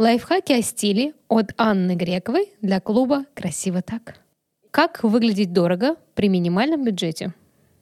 Лайфхаки о стиле от Анны Грековой для клуба «Красиво так». Как выглядеть дорого при минимальном бюджете?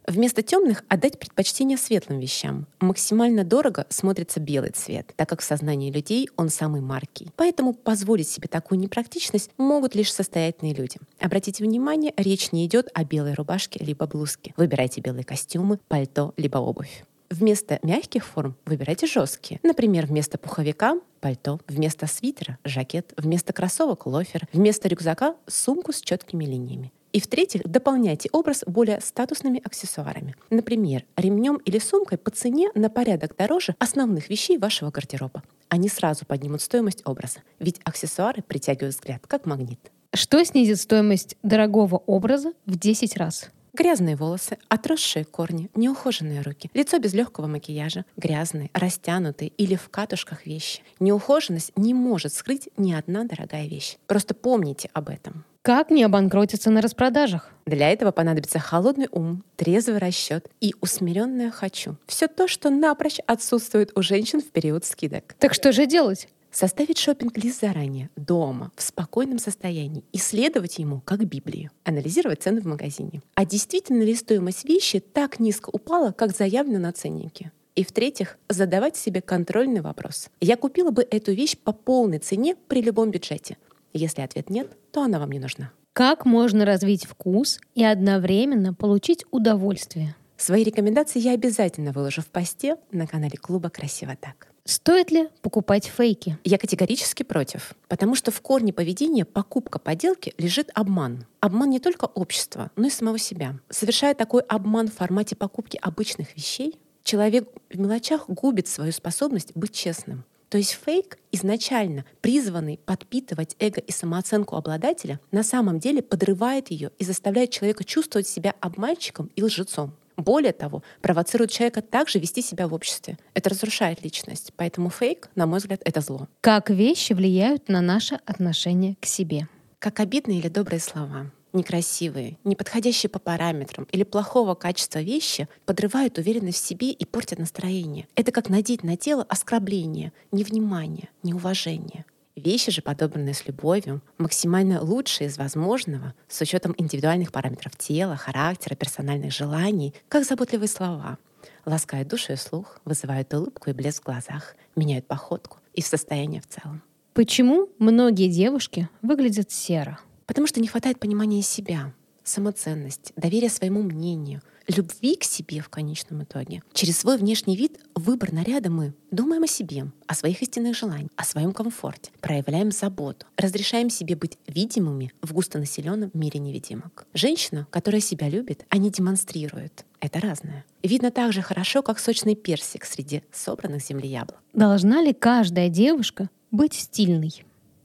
Вместо темных отдать предпочтение светлым вещам. Максимально дорого смотрится белый цвет, так как в сознании людей он самый маркий. Поэтому позволить себе такую непрактичность могут лишь состоятельные люди. Обратите внимание, речь не идет о белой рубашке либо блузке. Выбирайте белые костюмы, пальто либо обувь. Вместо мягких форм выбирайте жесткие. Например, вместо пуховика — пальто, вместо свитера — жакет, вместо кроссовок — лофер, вместо рюкзака — сумку с четкими линиями. И в-третьих, дополняйте образ более статусными аксессуарами. Например, ремнем или сумкой по цене на порядок дороже основных вещей вашего гардероба. Они сразу поднимут стоимость образа, ведь аксессуары притягивают взгляд, как магнит. Что снизит стоимость дорогого образа в 10 раз? Грязные волосы, отросшие корни, неухоженные руки, лицо без легкого макияжа, грязные, растянутые или в катушках вещи. Неухоженность не может скрыть ни одна дорогая вещь. Просто помните об этом. Как не обанкротиться на распродажах? Для этого понадобится холодный ум, трезвый расчет и усмиренное «хочу». Все то, что напрочь отсутствует у женщин в период скидок. Так что же делать? Составить шопинг-лист заранее, дома, в спокойном состоянии, исследовать ему как Библию, анализировать цены в магазине. А действительно ли стоимость вещи так низко упала, как заявлено на ценнике? И в-третьих, задавать себе контрольный вопрос. Я купила бы эту вещь по полной цене при любом бюджете. Если ответ нет, то она вам не нужна. Как можно развить вкус и одновременно получить удовольствие? Свои рекомендации я обязательно выложу в посте на канале клуба «Красиво так». Стоит ли покупать фейки? Я категорически против, потому что в корне поведения покупка поделки лежит обман. Обман не только общества, но и самого себя. Совершая такой обман в формате покупки обычных вещей, человек в мелочах губит свою способность быть честным. То есть фейк, изначально призванный подпитывать эго и самооценку обладателя, на самом деле подрывает ее и заставляет человека чувствовать себя обманщиком и лжецом. Более того, провоцирует человека также вести себя в обществе. Это разрушает личность. Поэтому фейк, на мой взгляд, это зло. Как вещи влияют на наше отношение к себе? Как обидные или добрые слова некрасивые, неподходящие по параметрам или плохого качества вещи подрывают уверенность в себе и портят настроение. Это как надеть на тело оскорбление, невнимание, неуважение. Вещи же, подобранные с любовью, максимально лучшие из возможного, с учетом индивидуальных параметров тела, характера, персональных желаний, как заботливые слова. Ласкают душу и слух, вызывают улыбку и блеск в глазах, меняют походку и состояние в целом. Почему многие девушки выглядят серо? Потому что не хватает понимания себя, самоценности, доверия своему мнению — любви к себе в конечном итоге. Через свой внешний вид, выбор наряда мы думаем о себе, о своих истинных желаниях, о своем комфорте, проявляем заботу, разрешаем себе быть видимыми в густонаселенном мире невидимок. Женщина, которая себя любит, а не демонстрирует. Это разное. Видно так же хорошо, как сочный персик среди собранных земли яблок. Должна ли каждая девушка быть стильной?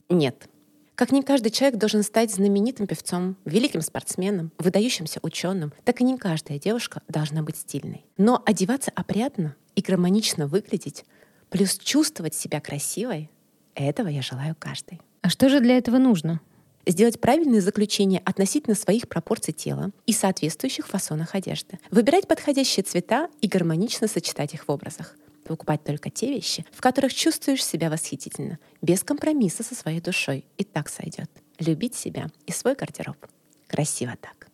Нет, как не каждый человек должен стать знаменитым певцом, великим спортсменом, выдающимся ученым, так и не каждая девушка должна быть стильной. Но одеваться опрятно и гармонично выглядеть, плюс чувствовать себя красивой, этого я желаю каждой. А что же для этого нужно? Сделать правильные заключения относительно своих пропорций тела и соответствующих фасонах одежды. Выбирать подходящие цвета и гармонично сочетать их в образах покупать только те вещи, в которых чувствуешь себя восхитительно, без компромисса со своей душой. И так сойдет. Любить себя и свой гардероб. Красиво так.